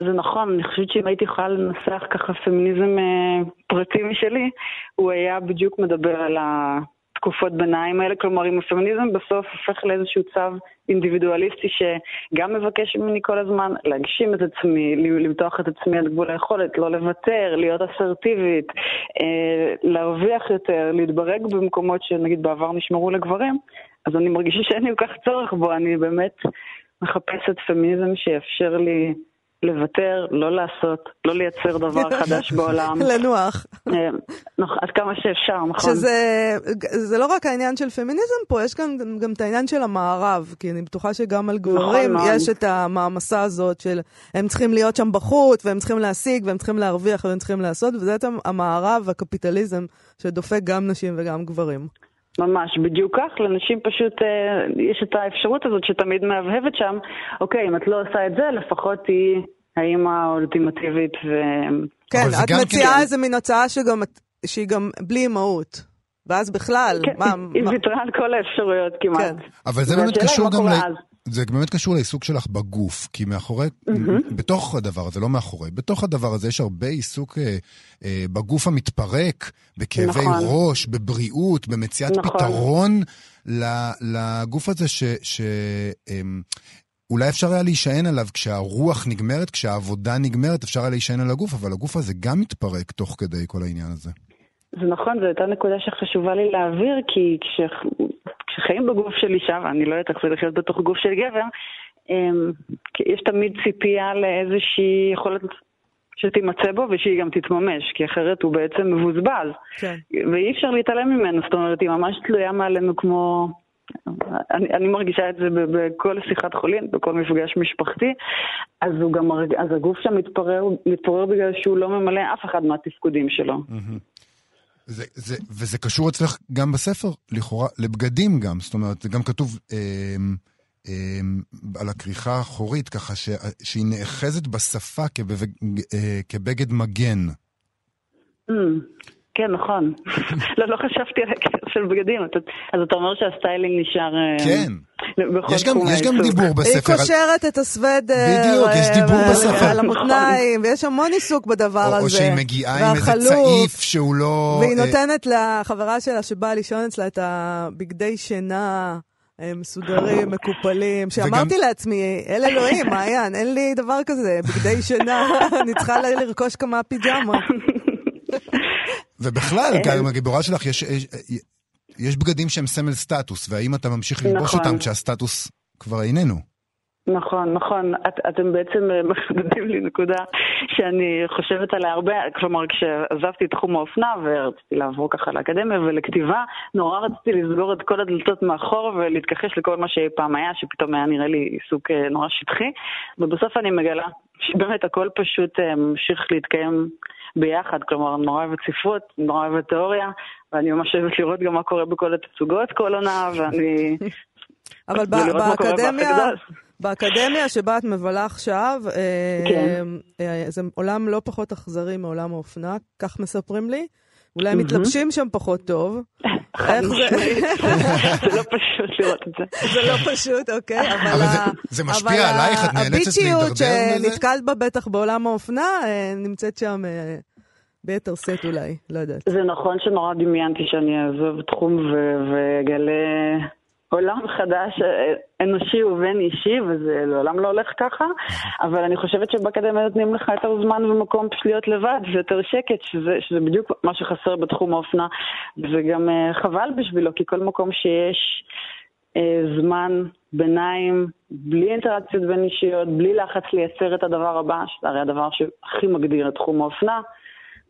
זה נכון, אני חושבת שאם הייתי יכולה לנסח ככה פמיניזם אה, פרטי משלי, הוא היה בדיוק מדבר על ה... התקופות ביניים האלה, כלומר אם הפמיניזם בסוף הופך לאיזשהו צו אינדיבידואליסטי שגם מבקש ממני כל הזמן להגשים את עצמי, למתוח את עצמי עד גבול היכולת, לא לוותר, להיות אסרטיבית, אה, להרוויח יותר, להתברג במקומות שנגיד בעבר נשמרו לגברים, אז אני מרגישה (laughs) שאין לי כל כך צורך בו, אני באמת מחפשת פמיניזם שיאפשר לי לוותר, לא לעשות, לא לייצר דבר (laughs) חדש בעולם. לנוח. אה, נכון, עד כמה שאפשר, נכון. שזה זה לא רק העניין של פמיניזם פה, יש גם, גם את העניין של המערב, כי אני בטוחה שגם על גברים נכון, יש את המעמסה הזאת של הם צריכים להיות שם בחוץ, והם צריכים להשיג, והם צריכים להרוויח, והם צריכים לעשות, וזה המערב והקפיטליזם שדופק גם נשים וגם גברים. ממש, בדיוק כך, לנשים פשוט אה, יש את האפשרות הזאת שתמיד מהבהבת שם, אוקיי, אם את לא עושה את זה, לפחות תהיי האימא האולטימטיבית ו... כן, את מציעה כן- איזה מין הצעה שגם, שהיא גם בלי אימהות. ואז בכלל, כן, מה... היא מה- ויתרה על כל האפשרויות כמעט. כן. אבל זה באמת היא קשור מה גם ל... זה באמת קשור לעיסוק שלך בגוף, כי מאחורי, בתוך הדבר הזה, לא מאחורי, בתוך הדבר הזה יש הרבה עיסוק אה, אה, בגוף המתפרק, בכאבי נכון. ראש, בבריאות, במציאת נכון. פתרון לגוף הזה ש... ש אמ, אולי אפשר היה להישען עליו כשהרוח נגמרת, כשהעבודה נגמרת, אפשר היה להישען על הגוף, אבל הגוף הזה גם מתפרק תוך כדי כל העניין הזה. זה נכון, זו הייתה נקודה שחשובה לי להעביר, כי כש... כשחיים בגוף של אישה, ואני לא יודעת איך זה לחיות בתוך גוף של גבר, אמ, יש תמיד ציפייה לאיזושהי יכולת שתימצא בו ושהיא גם תתממש, כי אחרת הוא בעצם מבוזבז. כן. ואי אפשר להתעלם ממנו, זאת אומרת, היא ממש תלויה מעלינו כמו... אני, אני מרגישה את זה בכל שיחת חולין, בכל מפגש משפחתי, אז, גם, מרג- אז הגוף שם מתפורר, מתפורר בגלל שהוא לא ממלא אף אחד מהתפקודים שלו. זה, זה, וזה קשור אצלך גם בספר, לכאורה, לבגדים גם. זאת אומרת, זה גם כתוב אה, אה, על הכריכה האחורית, ככה ש, שהיא נאחזת בשפה כבבג, אה, כבגד מגן. Mm, כן, נכון. לא, לא חשבתי על הקשר של בגדים. אז אתה אומר שהסטיילינג נשאר... אה, כן. יש גם, יש גם. דיבור היא בספר על... קושרת את הסוודר. בדיוק, יש דיבור על- בספר. על המותניים, ויש המון עיסוק בדבר או, הזה. או שהיא מגיעה עם איזה. צעיף שהוא לא... והיא אה, נותנת לחברה שלה שבאה לישון אצלה את הבגדי שינה. אה, מסודרים, מקופלים, שאמרתי לעצמי, אל אלוהים, מעיין, אין לי דבר כזה, בגדי שינה, (laughs) אני צריכה לרכוש כמה פיג'מות. (laughs) ובכלל, גם הגיבורה שלך, יש, יש, יש בגדים שהם סמל סטטוס, והאם אתה ממשיך ללבוש נכון. אותם כשהסטטוס כבר איננו? נכון, נכון. את, אתם בעצם אה, מחדדים לי נקודה שאני חושבת עליה הרבה. כלומר, כשעזבתי את תחום האופנה ורציתי לעבור ככה לאקדמיה ולכתיבה, נורא רציתי לסגור את כל הדלתות מאחור ולהתכחש לכל מה שאי פעם היה, שפתאום היה נראה לי עיסוק אה, נורא שטחי. ובסוף אני מגלה שבאמת הכל פשוט אה, ממשיך להתקיים ביחד. כלומר, אני נורא אוהבת ספרות, נורא אוהבת תיאוריה, ואני ממש אוהבת לראות גם מה קורה בכל התצוגות כל עונה, ואני... (laughs) אבל באקדמיה. באקדמיה שבה את מבלה עכשיו, אה, כן. אה, זה עולם לא פחות אכזרי מעולם האופנה, כך מספרים לי. אולי הם מתלבשים שם פחות טוב. איך זה? זה לא פשוט לראות את זה. זה לא פשוט, אוקיי? אבל, אבל זה- ה- זה משפיע עלייך? את נאלצת להידרדר הביצ'יות מזה? שנתקלת בה בטח בעולם האופנה, אה, נמצאת שם אה, ביתר שאת אולי, לא יודעת. זה נכון שנורא דמיינתי שאני אעזוב תחום ואגלה עולם חדש, אה, אנושי ובין אישי, וזה לעולם לא הולך ככה, אבל אני חושבת שבאקדמיה נותנים לך יותר זמן ומקום פשוט להיות לבד, ויותר שקט, שזה, שזה בדיוק מה שחסר בתחום האופנה, וזה גם אה, חבל בשבילו, כי כל מקום שיש אה, זמן ביניים, בלי אינטראקציות בין אישיות, בלי לחץ לייצר את הדבר הבא, שזה הרי הדבר שהכי מגדיר את תחום האופנה,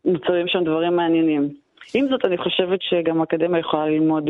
נוצרים שם דברים מעניינים. עם זאת, אני חושבת שגם האקדמיה יכולה ללמוד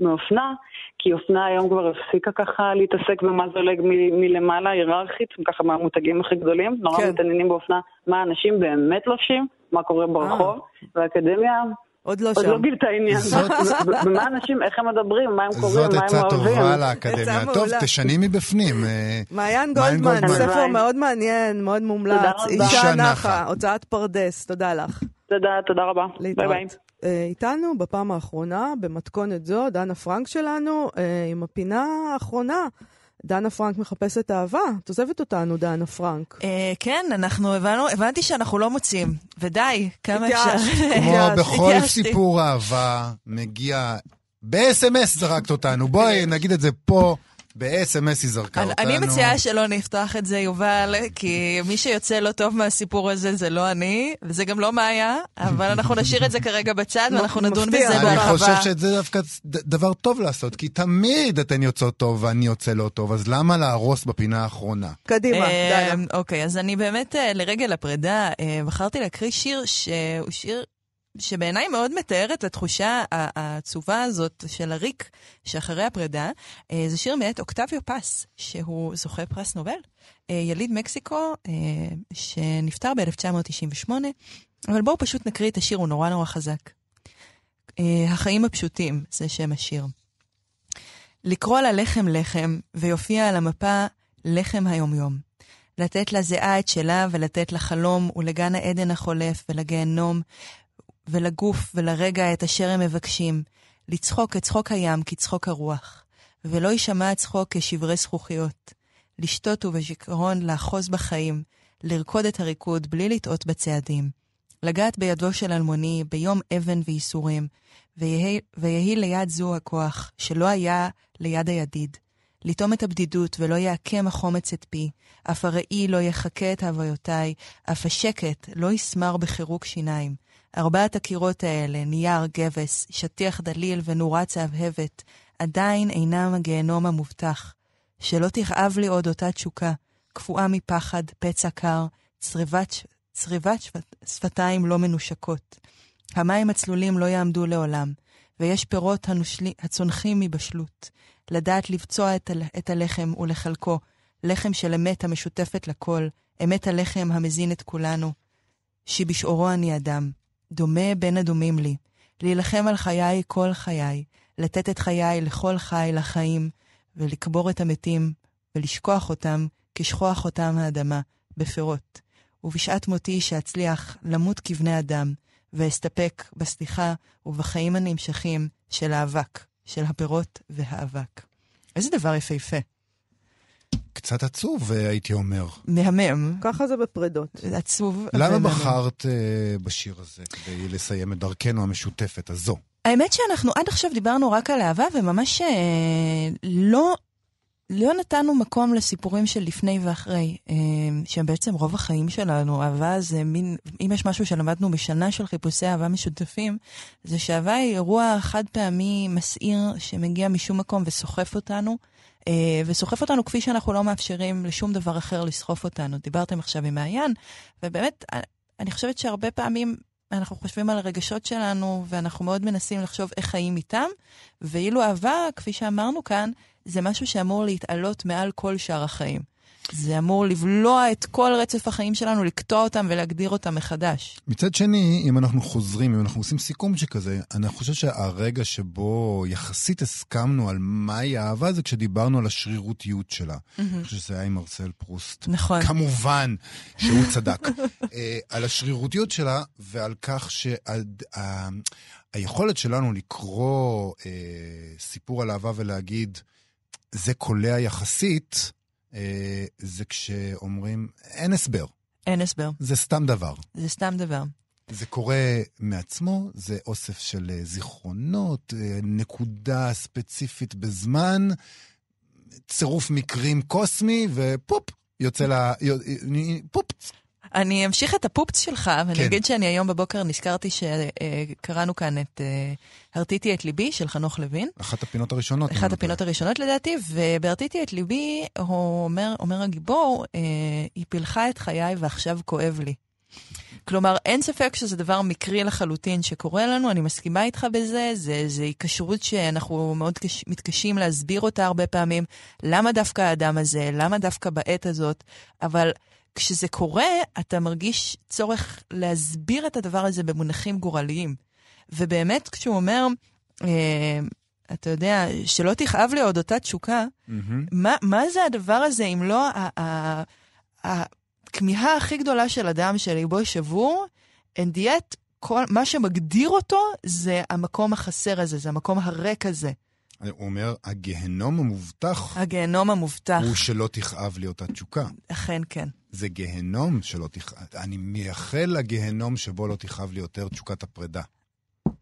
מאופנה, כי אופנה היום כבר הפסיקה ככה להתעסק במה זולג מ- מלמעלה, היררכית, ככה מהמותגים הכי גדולים, נורא כן. מתעניינים באופנה, מה אנשים באמת לובשים, מה קורה ברחוב, והאקדמיה עוד לא עוד לא שם. גילתה עניין. זאת- ו- (laughs) ומה אנשים, איך הם מדברים, מה הם קוראים, זאת מה הם אוהבים. טובה עצה לאקדמיה. טוב. תשני מבפנים. אה, מעיין גולדמן. ספר. מאוד מעניין, מאוד מומלץ. תודה רבה. אישה נחה. הוצאת פרדס, תודה לך. תודה, תודה רבה. ביי ביי. אה, איתנו בפעם האחרונה, במתכונת זו, דנה פרנק שלנו, אה, עם הפינה האחרונה. דנה פרנק מחפשת אהבה. את עוזבת אותנו, דנה פרנק. אה, כן, אנחנו הבנו, הבנתי שאנחנו לא מוצאים, ודי, כמה. אפשר. כמו. בכל. סיפור אהבה, מגיע... ב-SMS זרקת אותנו, בואי נגיד את זה פה, ב-SMS היא זרקה אני- אותנו. אני מציעה שלא נפתח את זה, יובל, כי מי שיוצא לא טוב מהסיפור הזה זה לא אני, וזה גם לא מאיה, אבל אנחנו נשאיר את זה כרגע בצד, ואנחנו נדון. בזה אני בהרחבה. חושב שזה דווקא דבר טוב לעשות, כי תמיד אתן יוצאות טוב ואני יוצא לא טוב, אז למה להרוס בפינה האחרונה? קדימה, אה, דנה. אוקיי, אז אני באמת, אה, לרגל הפרידה, אה, בחרתי להקריא שיר שהוא שיר שבעיניי מאוד מתאר את התחושה העצובה הזאת של הריק שאחרי הפרידה. אה, זה שיר מאת אוקטביו פס, שהוא זוכה פרס נובל, אה, יליד מקסיקו, אה, שנפטר ב-1998, אבל בואו פשוט נקריא את השיר, הוא נורא נורא חזק. החיים הפשוטים, זה שם השיר. לקרוא לה לחם לחם, ויופיע על המפה לחם היומיום. לתת לזיעה את שלה, ולתת לחלום, ולגן העדן החולף, ולגיהנום, ולגוף, ולרגע את אשר הם מבקשים. לצחוק את צחוק הים כצחוק הרוח. ולא יישמע הצחוק כשברי זכוכיות. לשתות ובשיכרון לאחוז בחיים, לרקוד את הריקוד בלי לטעות בצעדים. לגעת בידו של אלמוני ביום אבן וייסורים, ויהי, ויהי ליד זו הכוח, שלא היה ליד הידיד. לטום את הבדידות ולא יעקם החומץ את פי, אף הראי לא יחקה את הוויותיי, אף השקט לא יסמר בחירוק שיניים. ארבעת הקירות האלה, נייר, גבס, שטיח דליל ונורה צהבהבת, עדיין אינם הגיהנום המובטח. שלא תכאב לי עוד אותה תשוקה, קפואה מפחד, פצע קר, צריבת, צריבת שפת, שפתיים לא מנושקות. המים הצלולים לא יעמדו לעולם, ויש פירות הנושלי, הצונחים מבשלות. לדעת לבצוע את, הל- את הלחם ולחלקו, לחם של אמת המשותפת לכל, אמת הלחם המזין את כולנו. שבשעורו אני אדם, דומה בין הדומים לי, להילחם על חיי כל חיי, לתת את חיי לכל חי לחיים, ולקבור את המתים, ולשכוח אותם כשכוח אותם האדמה, בפירות. ובשעת מותי שאצליח למות כבני אדם, ואסתפק בסליחה ובחיים הנמשכים של האבק, של הפירות והאבק. איזה דבר יפהפה. קצת עצוב, אה, הייתי אומר. מהמם, ככה זה בפרידות. עצוב. למה. בחרת אה, בשיר הזה כדי לסיים את דרכנו המשותפת הזו? האמת שאנחנו עד עכשיו דיברנו רק על אהבה, וממש אה, לא, לא נתנו מקום לסיפורים של לפני ואחרי, שהם בעצם רוב החיים שלנו. אהבה זה מין, אם יש משהו שלמדנו בשנה של חיפושי אהבה משותפים, זה שאהבה היא אירוע חד פעמי מסעיר שמגיע משום מקום וסוחף אותנו. אה, וסוחף אותנו כפי שאנחנו לא מאפשרים לשום דבר אחר לסחוף אותנו. דיברתם עכשיו עם מעיין, ובאמת, אה, אני חושבת שהרבה פעמים אנחנו חושבים על הרגשות שלנו, ואנחנו מאוד מנסים לחשוב איך חיים איתם, ואילו אהבה, כפי שאמרנו כאן, זה משהו שאמור להתעלות מעל כל שאר החיים. זה אמור לבלוע את כל רצף החיים שלנו, לקטוע אותם ולהגדיר אותם מחדש. מצד שני, אם אנחנו חוזרים, אם אנחנו עושים סיכום שכזה, אני חושב שהרגע שבו יחסית הסכמנו על מהי האהבה זה כשדיברנו על השרירותיות שלה. אני חושב שזה היה עם מרסל פרוסט. נכון. כמובן שהוא (laughs) צדק. אה, על השרירותיות שלה ועל כך שהיכולת שלנו לקרוא אה, סיפור על אהבה ולהגיד, זה קולע יחסית, זה כשאומרים, אין הסבר, אין הסבר, זה סתם דבר. זה סתם דבר. זה קורה מעצמו, זה אוסף של אה, זיכרונות, אה, נקודה ספציפית בזמן, צירוף מקרים קוסמי, ופופ, יוצא לה... פופ. אני אמשיך את הפופץ שלך, ואני כן. אגיד שאני היום בבוקר נזכרתי שקראנו כאן את אה, הרטיתי את ליבי של חנוך לוין. אחת הפינות הראשונות. אחת הפינות טועה. הראשונות לדעתי, ובהרטיתי את ליבי, הוא אומר, אומר הגיבור, אה, היא פילחה את חיי ועכשיו כואב לי. כלומר, אין ספק שזה דבר מקרי לחלוטין שקורה לנו, אני מסכימה איתך בזה, זה, זה היקשרות שאנחנו מאוד קש, מתקשים להסביר אותה הרבה פעמים. למה דווקא האדם הזה? למה דווקא בעת הזאת? אבל כשזה קורה, אתה מרגיש צורך להסביר את הדבר הזה במונחים גורליים. ובאמת, כשהוא אומר, אה, אתה יודע, שלא תכאב לי עוד אותה תשוקה, מהמם. מה, מה זה הדבר הזה אם לא הכמיהה הכי גדולה של אדם שליבו שבור, and yet, כל, מה שמגדיר אותו זה המקום החסר הזה, זה המקום הריק הזה, הוא אומר, הגיהנום המובטח הגיהנום המובטח. הוא שלא תכאב לי אותה תשוקה. אכן כן. זה גיהנום שלא תכאב... אני מייחל לגיהנום שבו לא תכאב לי יותר תשוקת הפרידה.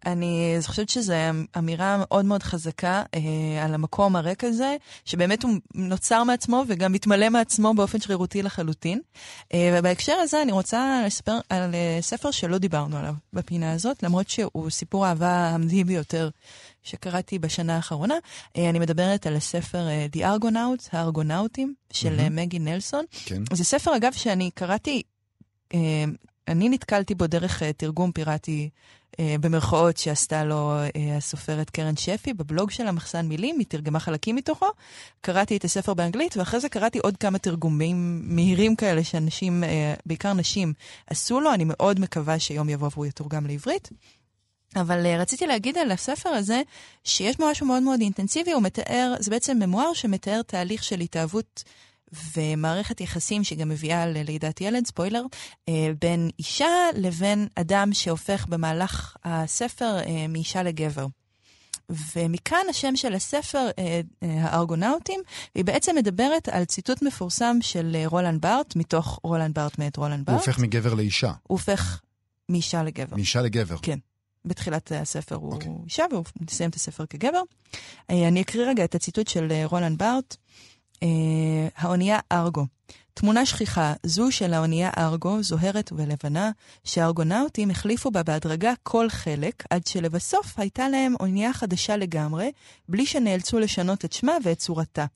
אני חושבת שזו אמירה מאוד מאוד חזקה אה, על המקום הריק הזה, שבאמת הוא נוצר מעצמו וגם מתמלא מעצמו באופן שרירותי לחלוטין. אה, ובהקשר הזה אני רוצה לספר על אה, ספר שלא דיברנו עליו בפינה הזאת, למרות שהוא סיפור האהבה המדהים ביותר שקראתי בשנה האחרונה. אה, אני מדברת על הספר אה, The Argonauts, הארגונאוטים, של mm-hmm. מגי נלסון. כן. זה ספר, אגב, שאני קראתי, אני נתקלתי בו דרך תרגום פיראטי במרכאות שעשתה לו הסופרת קרן שפי בבלוג של המחסן מילים, היא תרגמה חלקים מתוכו. קראתי את הספר באנגלית, ואחרי זה קראתי עוד כמה תרגומים מהירים כאלה שאנשים, בעיקר נשים, עשו לו. אני מאוד מקווה שיום יבוא והוא יתורגם לעברית. אבל uh, רציתי להגיד על הספר הזה, שיש בו משהו מאוד מאוד אינטנסיבי, הוא מתאר, זה בעצם ממואר שמתאר תהליך של התאהבות ומערכת יחסים שגם מביאה ללידת ילד, ספוילר, אה, בין אישה לבין אדם שהופך במהלך הספר אה, מאישה לגבר. ומכאן השם של הספר, אה, הארגונאוטים, היא בעצם מדברת על ציטוט מפורסם של רולנד בארט, מתוך רולנד בארט מאת רולנד בארט. הוא הופך מגבר לאישה. הוא הופך מאישה לגבר. מאישה לגבר. כן. בתחילת הספר הוא okay. אוקיי. אישה, והוא מסיים את הספר כגבר. אני אקריא רגע את הציטוט של רולנד בארט. אה, האונייה ארגו. תמונה שכיחה, זו של האונייה ארגו, זוהרת ולבנה, שהארגונאוטים החליפו בה בהדרגה כל חלק, עד שלבסוף הייתה להם אונייה חדשה לגמרי, בלי שנאלצו לשנות את שמה ואת צורתה.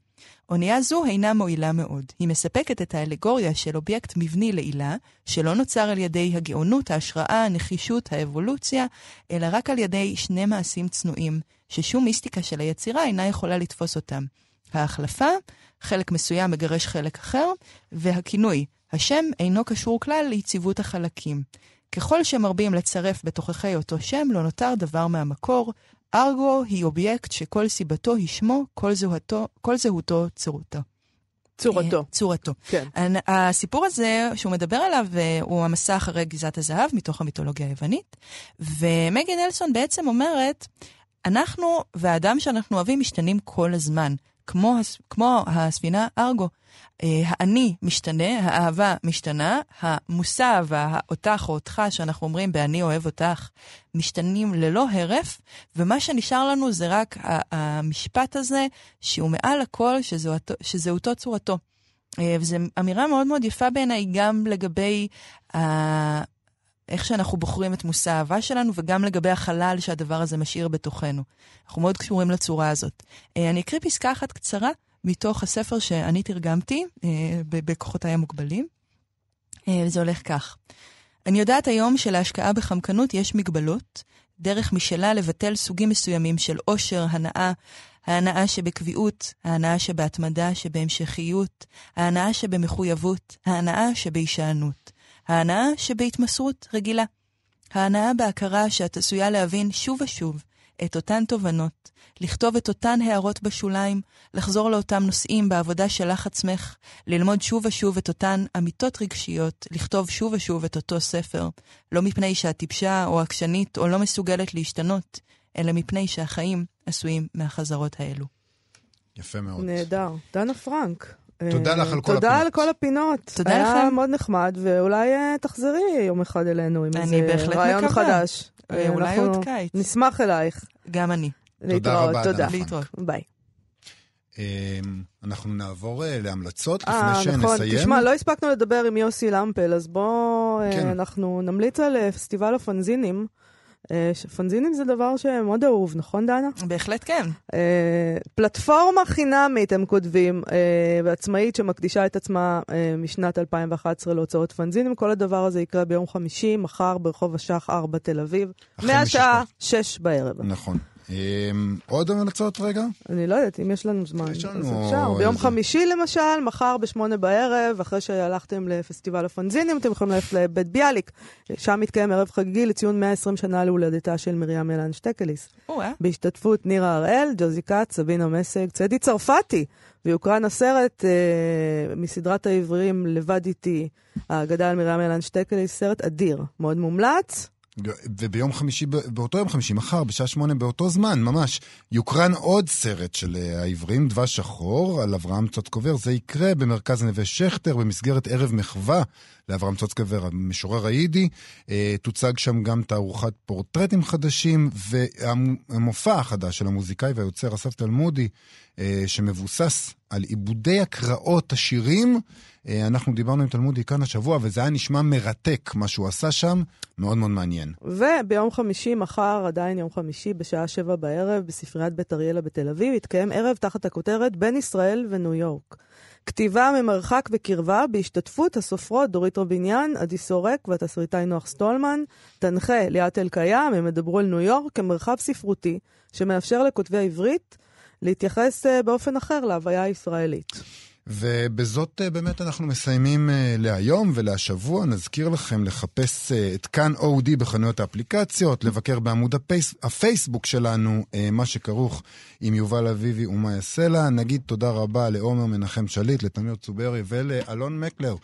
אונייה זו אינה מועילה מאוד. היא מספקת את האלגוריה של אובייקט מבני לעילה, שלא נוצר על ידי הגאונות, ההשראה, הנחישות, האבולוציה, אלא רק על ידי שני מעשים צנועים, ששום מיסטיקה של היצירה אינה יכולה לתפוס אותם. ההחלפה, חלק מסוים מגרש חלק אחר, והכינוי, השם אינו קשור כלל ליציבות החלקים. ככל שמרבים לצרף בתוככי אותו שם, לא נותר דבר מהמקור. ארגו היא אובייקט שכל סיבתו היא שמו, כל זהותו, כל זהותו צורתו. צורתו. אה, צורתו. כן. הסיפור הזה שהוא מדבר עליו אה, הוא המסע אחרי גזעת הזהב מתוך המיתולוגיה היוונית, ומגי נלסון בעצם אומרת, אנחנו והאדם שאנחנו אוהבים משתנים כל הזמן. כמו, כמו הספינה ארגו. אה, האני משתנה, האהבה משתנה, המושא והאותך או אותך שאנחנו אומרים ב"אני אוהב אותך" משתנים ללא הרף, ומה שנשאר לנו זה רק המשפט הזה שהוא מעל הכל, שזהותו, שזהותו צורתו. אה, וזו אמירה מאוד מאוד יפה בעיניי גם לגבי איך שאנחנו בוחרים את מושא האהבה שלנו, וגם לגבי החלל שהדבר הזה משאיר בתוכנו. אנחנו מאוד קשורים לצורה הזאת. אה, אני אקריא פסקה אחת קצרה מתוך הספר שאני תרגמתי אה, בכוחותיי המוגבלים, אה, וזה הולך כך. אני יודעת היום שלהשקעה בחמקנות יש מגבלות, דרך משלה לבטל סוגים מסוימים של עושר, הנאה, ההנאה שבקביעות, ההנאה שבהתמדה, שבהמשכיות, ההנאה שבמחויבות, ההנאה שבהישענות. ההנאה שבהתמסרות רגילה. ההנאה בהכרה שאת עשויה להבין שוב ושוב את אותן תובנות, לכתוב את אותן הערות בשוליים, לחזור לאותם נושאים בעבודה שלך עצמך, ללמוד שוב ושוב את אותן אמיתות רגשיות, לכתוב שוב ושוב את אותו ספר, לא מפני שאת טיפשה או עקשנית או לא מסוגלת להשתנות, אלא מפני שהחיים עשויים מהחזרות האלו. יפה מאוד. נהדר. דנה פרנק. תודה לך על כל תודה הפינות. על כל הפינות. תודה היה לכם. מאוד נחמד, ואולי אה, תחזרי יום אחד אלינו עם אני איזה בהחלט רעיון מקווה. חדש. אה, אה, אולי אנחנו עוד קיץ. נשמח אלייך. גם אני. להתראות, רבה, תודה. פרנק. להתראות. ביי. אמ, אנחנו נעבור אה, להמלצות אה, לפני נכון. שנסיים. תשמע, לא הספקנו לדבר עם יוסי למפל, אז בואו כן. אנחנו נמליץ על אה, פסטיבל הפנזינים. אה, פנזינים זה דבר שמאוד אהוב, נכון, דנה? בהחלט כן. אה, פלטפורמה חינמית, הם כותבים, אה, ועצמאית שמקדישה את עצמה משנת 2011 להוצאות פנזינים. כל הדבר הזה יקרה ביום חמישי, מחר ברחוב השח 4 תל אביב, מהשעה משש 6 בערב. נכון. אמ, עוד המלצות רגע? אני לא יודעת, אם יש לנו זמן. יש אז לנו אפשר. ביום איזה- חמישי למשל, מחר בשמונה בערב, אחרי שהלכתם לפסטיבל הפנזינים, אתם יכולים ללכת לבית ביאליק. שם מתקיים ערב חגיגי לציון 120 שנה להולדתה של מרים אלן שטקליס. או-אה. בהשתתפות נירה הראל, ג'וזי כץ, סבינה מסג, צדי צרפתי, ויוקרן הסרט אה, מסדרת העברים לבד איתי, האגדה על מרים אלן שטקליס, סרט אדיר, מאוד מומלץ. וביום חמישי, באותו יום חמישי, מחר, בשעה שמונה, באותו זמן, ממש, יוקרן עוד סרט של אה, העברים, דבש שחור, על אברהם צוצקובר. זה יקרה במרכז נווה שכטר, במסגרת ערב מחווה לאברהם צוצקובר, המשורר היידי. אה, תוצג שם גם תערוכת פורטרטים חדשים, והמופע החדש של המוזיקאי והיוצר אסף תלמודי, אה, שמבוסס על עיבודי הקראות השירים. אה, אנחנו דיברנו עם תלמודי כאן השבוע, וזה היה נשמע מרתק, מה שהוא עשה שם, מאוד מאוד מעניין. וביום חמישי, מחר, עדיין יום חמישי, בשעה שבע בערב, בספריית בית אריאלה בתל אביב, יתקיים ערב תחת הכותרת בין ישראל וניו יורק. כתיבה ממרחק וקרבה בהשתתפות הסופרות דורית רביניאן, עדי סורק והתסריטאי נוח סטולמן. תנחה ליאת אלקיים, הם ידברו על ניו יורק כמרחב ספרותי שמאפשר לכותבי העברית להתייחס אה, באופן אחר להוויה הישראלית. ובזאת אה, באמת אנחנו מסיימים אה, להיום ולהשבוע. נזכיר לכם לחפש את כאן אודי בחנויות האפליקציות, לבקר בעמוד הפייס, הפייסבוק שלנו, מה שכרוך עם יובל אביבי ומאיה סלע. נגיד תודה רבה לעומר מנחם שליט, לתמיר צוברי ולאלון מקלר.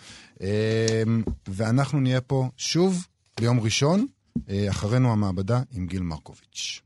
ואנחנו נהיה פה שוב ביום ראשון, אחרינו המעבדה עם גיל מרקוביץ'.